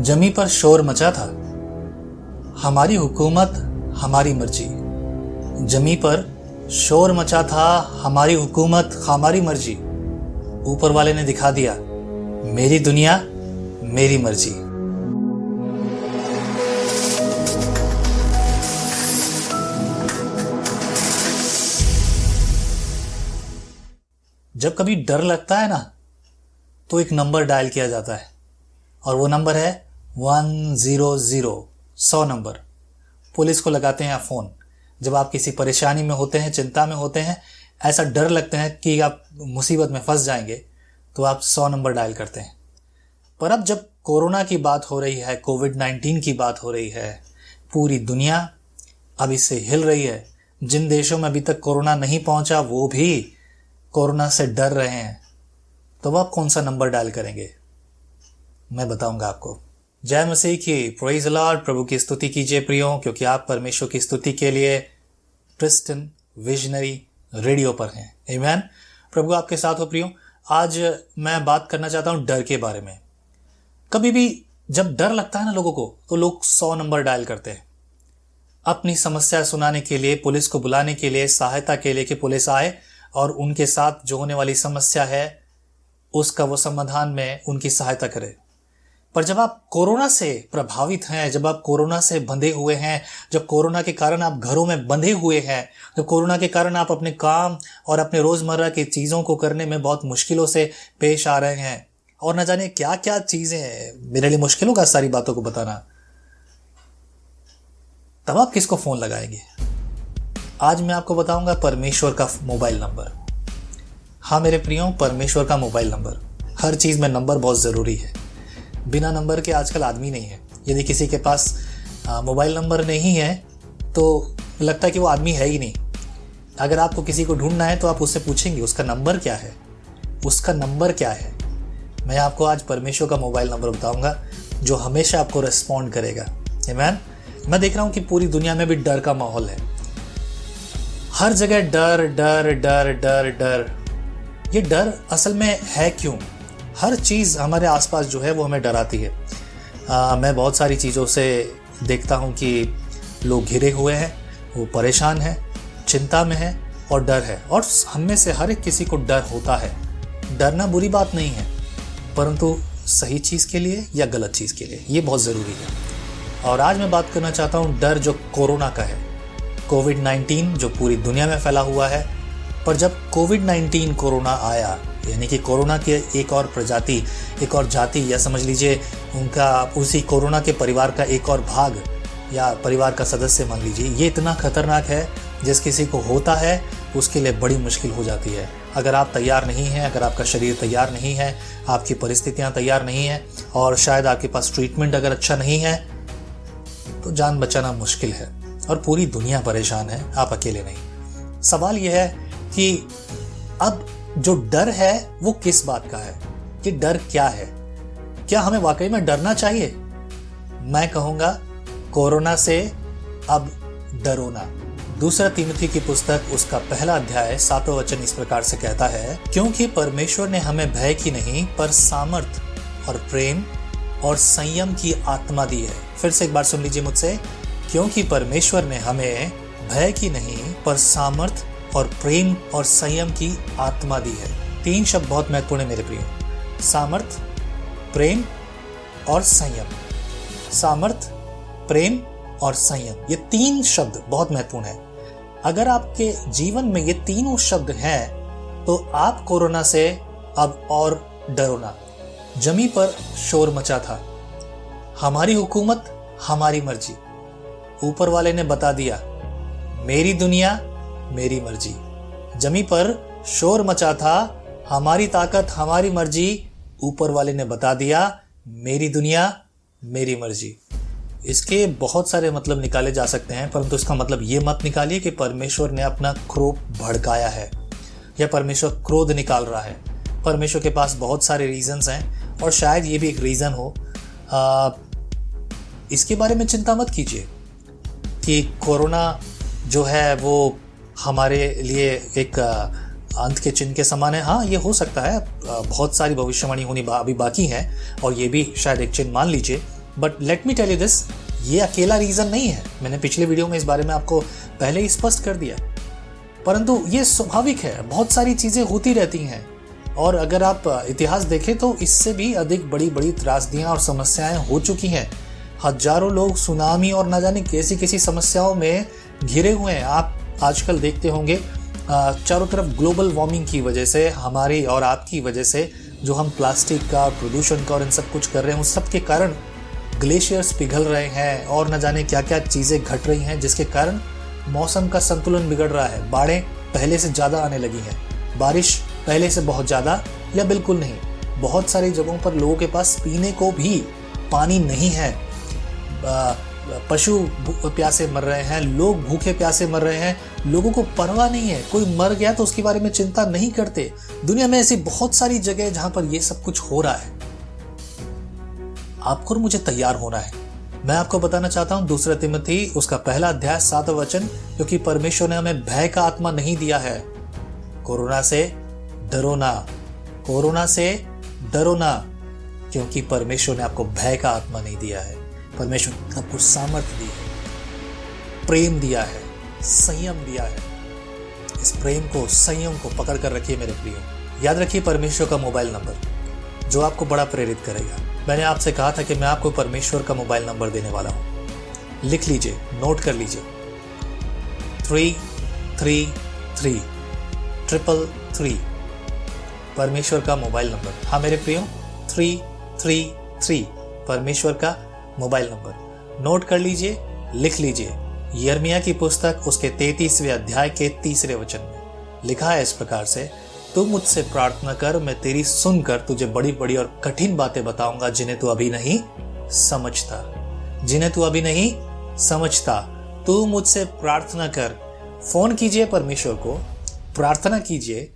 जमी पर शोर मचा था। हमारी हुकूमत, हमारी मर्ज़ी। जमी पर शोर मचा था, हमारी हुकूमत, हमारी मर्ज़ी। ऊपर वाले ने दिखा दिया, मेरी दुनिया, मेरी मर्ज़ी। जब कभी डर लगता है ना तो एक नंबर डायल किया जाता है। और वो नंबर है वन ज़ीरो ज़ीरो, सौ नंबर। पुलिस को लगाते हैं आप फ़ोन। जब आप किसी परेशानी में होते हैं, चिंता में होते हैं, ऐसा डर लगता है कि आप मुसीबत में फंस जाएँगे तो आप सौ नंबर डायल करते हैं। पर अब जब कोरोना की बात हो रही है, कोविड नाइन्टीन की बात हो रही है, पूरी दुनिया अब इससे हिल रही है। जिन देशों में अभी तक कोरोना नहीं पहुँचा, वो भी कोरोना से डर रहे हैं। तो आप कौन सा नंबर डायल करेंगे? मैं बताऊँगा आपको। जय मसीह की। प्रोइज लॉर्ड प्रभु की स्तुति कीजिए प्रियो, क्योंकि आप परमेश्वर की स्तुति के लिए क्रिस्टन विजनरी रेडियो पर हैं। ईमैन प्रभु आपके साथ हो प्रियो। आज मैं बात करना चाहता हूँ डर के बारे में। कभी भी जब डर लगता है ना लोगों को तो लोग सौ नंबर डायल करते हैं। अपनी समस्या सुनाने के लिए, पुलिस को बुलाने के लिए, सहायता के लिए कि पुलिस आए और उनके साथ जो होने वाली समस्या है, उसका वो समाधान में उनकी सहायता करे। पर जब आप कोरोना से प्रभावित हैं, जब आप कोरोना से बंधे हुए हैं, जब कोरोना के कारण आप घरों में बंधे हुए हैं, जब कोरोना के कारण आप अपने काम और अपने रोज़मर्रा की चीज़ों को करने में बहुत मुश्किलों से पेश आ रहे हैं, और न जाने क्या क्या चीज़ें हैं, मेरे लिए मुश्किल होगा सारी बातों को बताना। तब आप किसको फ़ोन लगाएँगे? आज मैं आपको बताऊँगा परमेश्वर का मोबाइल नंबर। हाँ मेरे प्रियो, परमेश्वर का मोबाइल नंबर। हर चीज़ में नंबर बहुत ज़रूरी है। बिना नंबर के आजकल आदमी नहीं है। यदि किसी के पास मोबाइल नंबर नहीं है तो लगता है कि वो आदमी है ही नहीं। अगर आपको किसी को ढूंढना है तो आप उससे पूछेंगे, उसका नंबर क्या है? उसका नंबर क्या है? मैं आपको आज परमेश्वर का मोबाइल नंबर बताऊँगा, जो हमेशा आपको रिस्पॉन्ड करेगा। मैन मैं देख रहा हूँ कि पूरी दुनिया में भी डर का माहौल है। हर जगह डर डर डर डर डर। ये डर असल में है क्यों? हर चीज़ हमारे आसपास जो है वो हमें डराती है। आ, मैं बहुत सारी चीज़ों से देखता हूँ कि लोग घिरे हुए हैं वो परेशान हैं चिंता में है और डर है। और हम में से हर एक किसी को डर होता है। डरना बुरी बात नहीं है परंतु सही चीज़ के लिए या गलत चीज़ के लिए ये बहुत ज़रूरी है। और आज मैं बात करना चाहता हूँ डर जो कोरोना का है। कोविड 19 जो पूरी दुनिया में फैला हुआ है पर जब कोविड 19 कोरोना आया यानी कि कोरोना के एक और प्रजाति, एक और जाति, या समझ लीजिए उनका, उसी कोरोना के परिवार का एक और भाग, या परिवार का सदस्य मान लीजिए, ये इतना खतरनाक है, जिस किसी को होता है, उसके लिए बड़ी मुश्किल हो जाती है। अगर आप तैयार नहीं हैं, अगर आपका शरीर तैयार नहीं है, आपकी परिस्थितियाँ तैयार नहीं हैं, और शायद आपके पास ट्रीटमेंट अगर अच्छा नहीं है तो जान बचाना मुश्किल है, और पूरी दुनिया परेशान है, आप अकेले नहीं। सवाल यह है कि अब जो डर है, वो किस बात का है? कि डर क्या है? क्या हमें वाकई में डरना चाहिए? मैं कहूँगा, कोरोना से अब डरो ना। दूसरा तिमथी की पुस्तक, उसका पहला अध्याय सातों वचन इस प्रकार से कहता है, क्योंकि परमेश्वर ने हमें भय की नहीं, पर सामर्थ और प्रेम और संयम की आत्मा दी है। फिर से एक बार सुन लीजिए मुझसे, क्योंकि परमेश्वर ने हमें भय की नहीं, पर सामर्थ और प्रेम और संयम की आत्मा दी है। तीन शब्द बहुत महत्वपूर्ण है मेरे प्रियो। सामर्थ, प्रेम और संयम। सामर्थ, प्रेम और संयम। ये तीन शब्द बहुत महत्वपूर्ण है। अगर आपके जीवन में ये तीनों शब्द हैं तो आप कोरोना से अब और डरो ना। जमी पर शोर मचा था। हमारी हुकूमत, हमारी मर्ज़ी। ऊपर वाले ने बता दिया, मेरी दुनिया मेरी मर्ज़ी। जमी पर शोर मचा था हमारी ताकत हमारी मर्ज़ी। ऊपर वाले ने बता दिया मेरी दुनिया मेरी मर्ज़ी। इसके बहुत सारे मतलब निकाले जा सकते हैं परंतु इसका मतलब ये मत निकालिए कि परमेश्वर ने अपना क्रोध भड़काया है या परमेश्वर क्रोध निकाल रहा है। परमेश्वर के पास बहुत सारे रीजंस हैं और शायद ये भी एक रीज़न हो। आ, इसके बारे में चिंता मत कीजिए कि कोरोना जो है वो हमारे लिए एक अंत के चिन्ह के समान है। हाँ ये हो सकता है। बहुत सारी भविष्यवाणी होनी बा, अभी बाकी है और ये भी शायद एक चिन्ह मान लीजिए। But let me tell you this ये अकेला रीजन नहीं है। मैंने पिछले वीडियो में इस बारे में आपको पहले ही स्पष्ट कर दिया। परंतु ये स्वाभाविक है। बहुत सारी चीज़ें होती रहती हैं। और अगर आप इतिहास देखें तो इससे भी अधिक बड़ी बड़ी त्रासदियाँ और समस्याएँ हो चुकी हैं। हज़ारों लोग सुनामी और ना जाने कैसी कैसी समस्याओं में घिरे हुए हैं। आप आजकल देखते होंगे चारों तरफ़ ग्लोबल वार्मिंग की वजह से, हमारी और आपकी वजह से जो हम प्लास्टिक का, प्रदूषण का और इन सब कुछ कर रहे हैं उस सब के कारण ग्लेशियर्स पिघल रहे हैं और न जाने क्या क्या चीज़ें घट रही हैं जिसके कारण मौसम का संतुलन बिगड़ रहा है। बाढ़ें पहले से ज़्यादा आने लगी हैं। बारिश पहले से बहुत ज़्यादा या बिल्कुल नहीं। बहुत सारी जगहों पर लोगों के पास पीने को भी पानी नहीं है। पशु प्यासे मर रहे हैं, लोग भूखे प्यासे मर रहे हैं लोगों को परवाह नहीं है। कोई मर गया तो उसके बारे में चिंता नहीं करते। दुनिया में ऐसी बहुत सारी जगह है जहाँ पर यह सब कुछ हो रहा है। आपको और मुझे तैयार होना है। मैं आपको बताना चाहता हूँ, दूसरा तिमथी, उसका पहला अध्याय सात वचन क्योंकि परमेश्वर ने हमें भय का आत्मा नहीं दिया है। कोरोना से डरो ना। कोरोना से डरो ना, क्योंकि परमेश्वर ने आपको भय का आत्मा नहीं दिया है। परमेश्वर ने आपको सामर्थ्य दी है। प्रेम दिया है। संयम दिया है। इस प्रेम को, संयम को पकड़ कर रखिए मेरे प्रियो। याद रखिए परमेश्वर का मोबाइल नंबर, जो आपको बड़ा प्रेरित करेगा। मैंने आपसे कहा था कि मैं आपको परमेश्वर का मोबाइल नंबर देने वाला हूँ। लिख लीजिए, नोट कर लीजिए। Three three three, triple three, परमेश्वर का मोबाइल नंबर। हाँ मेरे प्रियो, थ्री थ्री थ्री, परमेश्वर का मोबाइल नंबर। नोट कर लीजिए, लिख लीजिए। यर्मिया की पुस्तक उसके तैतीसवें अध्याय के तीसरे वचन में लिखा है इस प्रकार से तू मुझसे प्रार्थना कर, मैं तेरी सुनकर तुझे बड़ी बड़ी और कठिन बातें बताऊँगा जिन्हें तू अभी नहीं समझता। जिन्हें तू अभी नहीं समझता। तू मुझसे प्रार्थना कर। फ़ोन कीजिए परमेश्वर को। प्रार्थना कीजिए।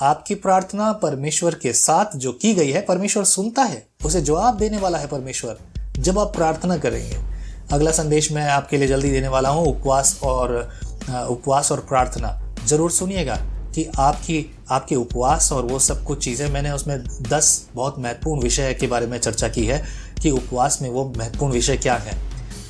आपकी प्रार्थना परमेश्वर के साथ जो की गई है, परमेश्वर सुनता है। उसे जवाब देने वाला है परमेश्वर। जब आप प्रार्थना करेंगे अगला संदेश मैं आपके लिए जल्दी देने वाला हूँ, उपवास और उपवास और प्रार्थना। ज़रूर सुनिएगा कि आपकी, आपके उपवास और वो सब कुछ चीज़ें, मैंने उसमें दस बहुत महत्वपूर्ण विषय के बारे में चर्चा की है कि उपवास में वो महत्वपूर्ण विषय क्या है।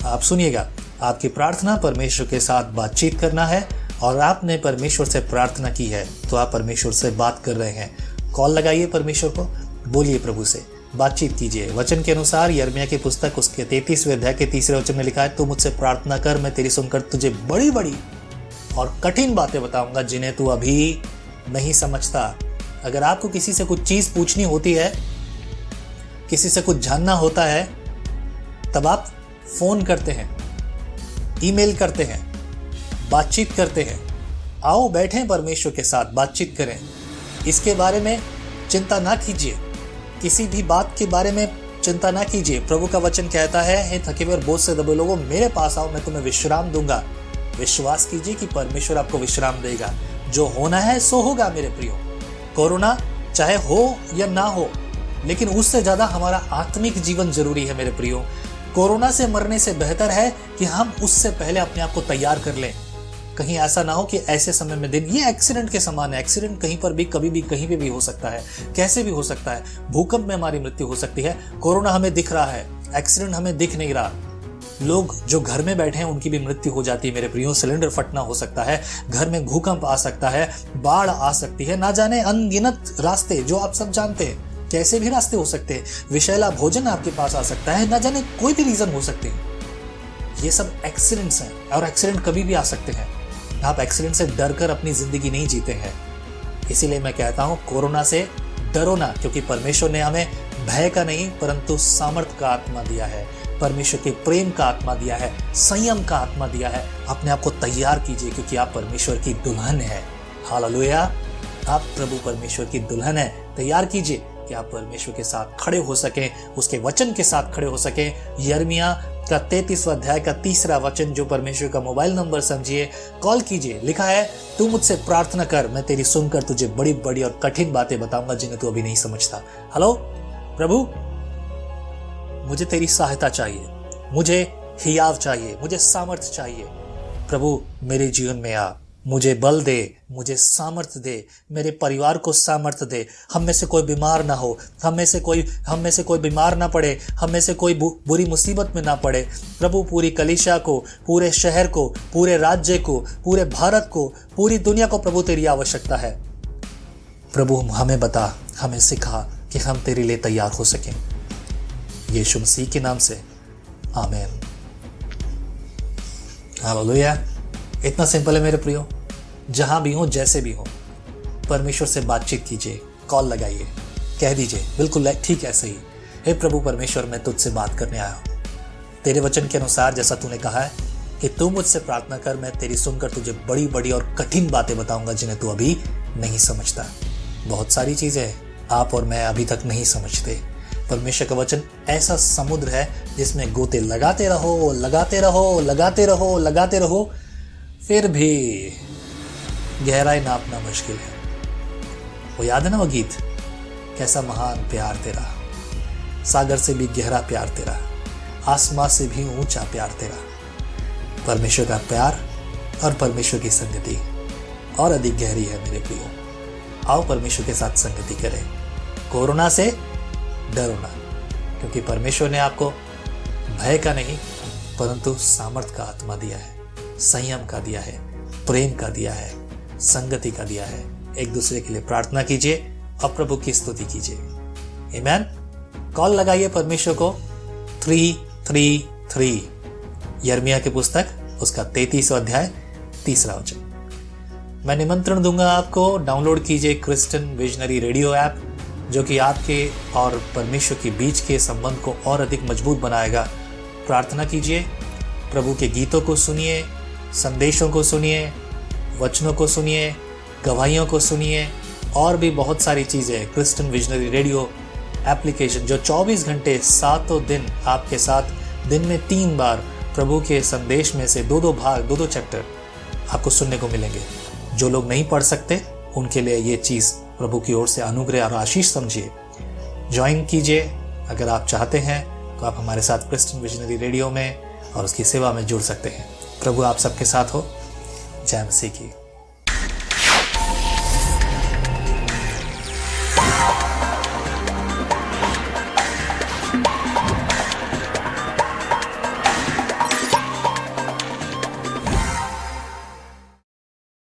आप सुनिएगा, आपकी प्रार्थना परमेश्वर के साथ बातचीत करना है और आपने परमेश्वर से प्रार्थना की है तो आप परमेश्वर से बात कर रहे हैं। कॉल लगाइए परमेश्वर को, बोलिए प्रभु से। बातचीत कीजिए। वचन के अनुसार यर्मिया की पुस्तक, उसके तैतीसवें अध्याय के तीसरे वचन में लिखा है तू मुझसे प्रार्थना कर, मैं तेरी सुनकर तुझे बड़ी बड़ी और कठिन बातें बताऊँगा, जिन्हें तू अभी नहीं समझता। अगर आपको किसी से कुछ चीज़ पूछनी होती है, किसी से कुछ जानना होता है, तब आप फ़ोन करते हैं, ईमेल करते हैं, बातचीत करते हैं। आओ, बैठें परमेश्वर के साथ, बातचीत करें। इसके बारे में चिंता ना कीजिए। किसी भी बात के बारे में चिंता ना कीजिए। प्रभु का वचन कहता है, हे थके हुए और बोझ से दबे लोगों, मेरे पास आओ, मैं तुम्हें विश्राम दूँगा। विश्वास कीजिए कि परमेश्वर आपको विश्राम देगा। जो होना है, सो होगा, मेरे प्रियो। कोरोना, चाहे हो या ना हो, लेकिन उससे ज़्यादा हमारा आत्मिक जीवन ज़रूरी है, मेरे प्रियो। कोरोना से मरने से बेहतर है कि हम उससे पहले अपने आप को तैयार कर लें। कहीं ऐसा ना हो कि ऐसे समय में दिन, ये एक्सीडेंट के समान है। एक्सीडेंट कहीं पर भी, कभी भी, कहीं पे भी हो सकता है। कैसे भी हो सकता है? भूकंप में हमारी मृत्यु हो सकती है। कोरोना हमें दिख रहा है। एक्सीडेंट हमें दिख नहीं रहा। लोग जो घर में बैठे हैं, उनकी भी मृत्यु हो जाती है। मेरे प्रियो सिलेंडर फटना हो सकता है। घर में भूकंप आ सकता है। बाढ़ आ सकती है। ना जाने अनगिनत रास्ते, जो आप सब जानते हैं। कैसे भी रास्ते हो सकते हैं। विषैला भोजन आपके पास आ सकता है। ना जाने कोई भी रीजन हो सकते हैं। ये सब एक्सीडेंट्स हैं और एक्सीडेंट कभी भी आ सकते हैं। आप एक्सीडेंट से डर कर अपनी ज़िंदगी नहीं जीते हैं। इसीलिए मैं कहता हूँ, कोरोना से डरो ना, क्योंकि परमेश्वर ने हमें भय का नहीं, परंतु सामर्थ्य का आत्मा दिया है। परमेश्वर के प्रेम का आत्मा दिया है, संयम का आत्मा दिया है। अपने आप को तैयार कीजिए, क्योंकि आप परमेश्वर की दुल्हन है। हालेलुया। आप प्रभु परमेश्वर की दुल्हन है। तैयार कीजिए कि आप परमेश्वर के साथ खड़े हो सके, उसके वचन के साथ खड़े हो सके। यर्मिया का तैतीस अध्याय का तीसरा वचन जो परमेश्वर का मोबाइल नंबर समझिए, कॉल कीजिए, लिखा है, तू मुझसे प्रार्थना कर, मैं तेरी सुनकर तुझे बड़ी बड़ी और कठिन बातें बताऊँगा जिन्हें तू अभी नहीं समझता। हेलो? प्रभु, मुझे तेरी सहायता चाहिए, मुझे हियाव चाहिए, मुझे सामर्थ्य चाहिए। प्रभु, मेरे जीवन में आ मुझे बल दे, मुझे सामर्थ्य दे, मेरे परिवार को सामर्थ्य दे। हम में से कोई बीमार ना हो, हम में से कोई, हम में से कोई बीमार ना पड़े, हम में से कोई बुरी मुसीबत में ना पड़े। प्रभु, पूरी कलिशा को, पूरे शहर को, पूरे राज्य को, पूरे भारत को, पूरी दुनिया को प्रभु तेरी आवश्यकता है। प्रभु, हमें बता, हमें सिखा कि हम तेरे लिए तैयार हो सकें। यीशु मसीह के नाम से, आमेन। हालेलुया। इतना सिंपल है मेरे प्रियो। जहाँ भी हो, जैसे भी हो, परमेश्वर से बातचीत कीजिए, कॉल लगाइए, कह दीजिए, बिल्कुल ठीक ऐसे ही हे प्रभु परमेश्वर, मैं तुझसे बात करने आया हूँ। तेरे वचन के अनुसार, जैसा तूने कहा है, कि तू मुझसे प्रार्थना कर, मैं तेरी सुनकर तुझे बड़ी बड़ी और कठिन बातें बताऊँगा, जिन्हें तू अभी नहीं समझता। बहुत सारी चीज़ें आप और मैं अभी तक नहीं समझते। परमेश्वर का वचन ऐसा समुद्र है, जिसमें गोते लगाते रहो लगाते रहो लगाते रहो लगाते रहो फिर भी गहराई नापना मुश्किल है। वो याद है ना वो गीत? कैसा महान प्यार तेरा। सागर से भी गहरा प्यार तेरा। आसमां से भी ऊँचा प्यार तेरा। परमेश्वर का प्यार और परमेश्वर की संगति। और अधिक गहरी है मेरे प्रियो। आओ परमेश्वर के साथ संगति करें। कोरोना से डरो ना, क्योंकि परमेश्वर ने आपको भय का नहीं, परंतु सामर्थ का आत्मा दिया है। संयम का दिया है, प्रेम का दिया है, संगति का दिया है। एक दूसरे के लिए प्रार्थना कीजिए, और प्रभु की स्तुति कीजिए। ईमैन कॉल लगाइए परमेश्वर को। थ्री थ्री थ्री यर्मिया की पुस्तक, उसका तैतीस अध्याय, तीसरा वचन। मैं निमंत्रण दूँगा आपको। डाउनलोड कीजिए क्रिस्टन विजनरी रेडियो ऐप जो कि आपके और परमेश्वर के बीच के संबंध को और अधिक मज़बूत बनाएगा। प्रार्थना कीजिए, प्रभु के गीतों को सुनिए संदेशों को सुनिए, वचनों को सुनिए, गवाहियों को सुनिए, और भी बहुत सारी चीज़ें क्रिस्टन विजनरी रेडियो एप्लीकेशन जो 24 घंटे सातों दिन आपके साथ, दिन में तीन बार प्रभु के संदेश में से दो दो भाग, दो दो चैप्टर आपको सुनने को मिलेंगे। जो लोग नहीं पढ़ सकते, उनके लिए ये चीज़ प्रभु की ओर से अनुग्रह और आशीष समझिए। ज्वाइन कीजिए, अगर आप चाहते हैं तो आप हमारे साथ क्रिस्टन विजनरी रेडियो में और उसकी सेवा में जुड़ सकते हैं। प्रभु आप सबके साथ हो। जय मसीह की।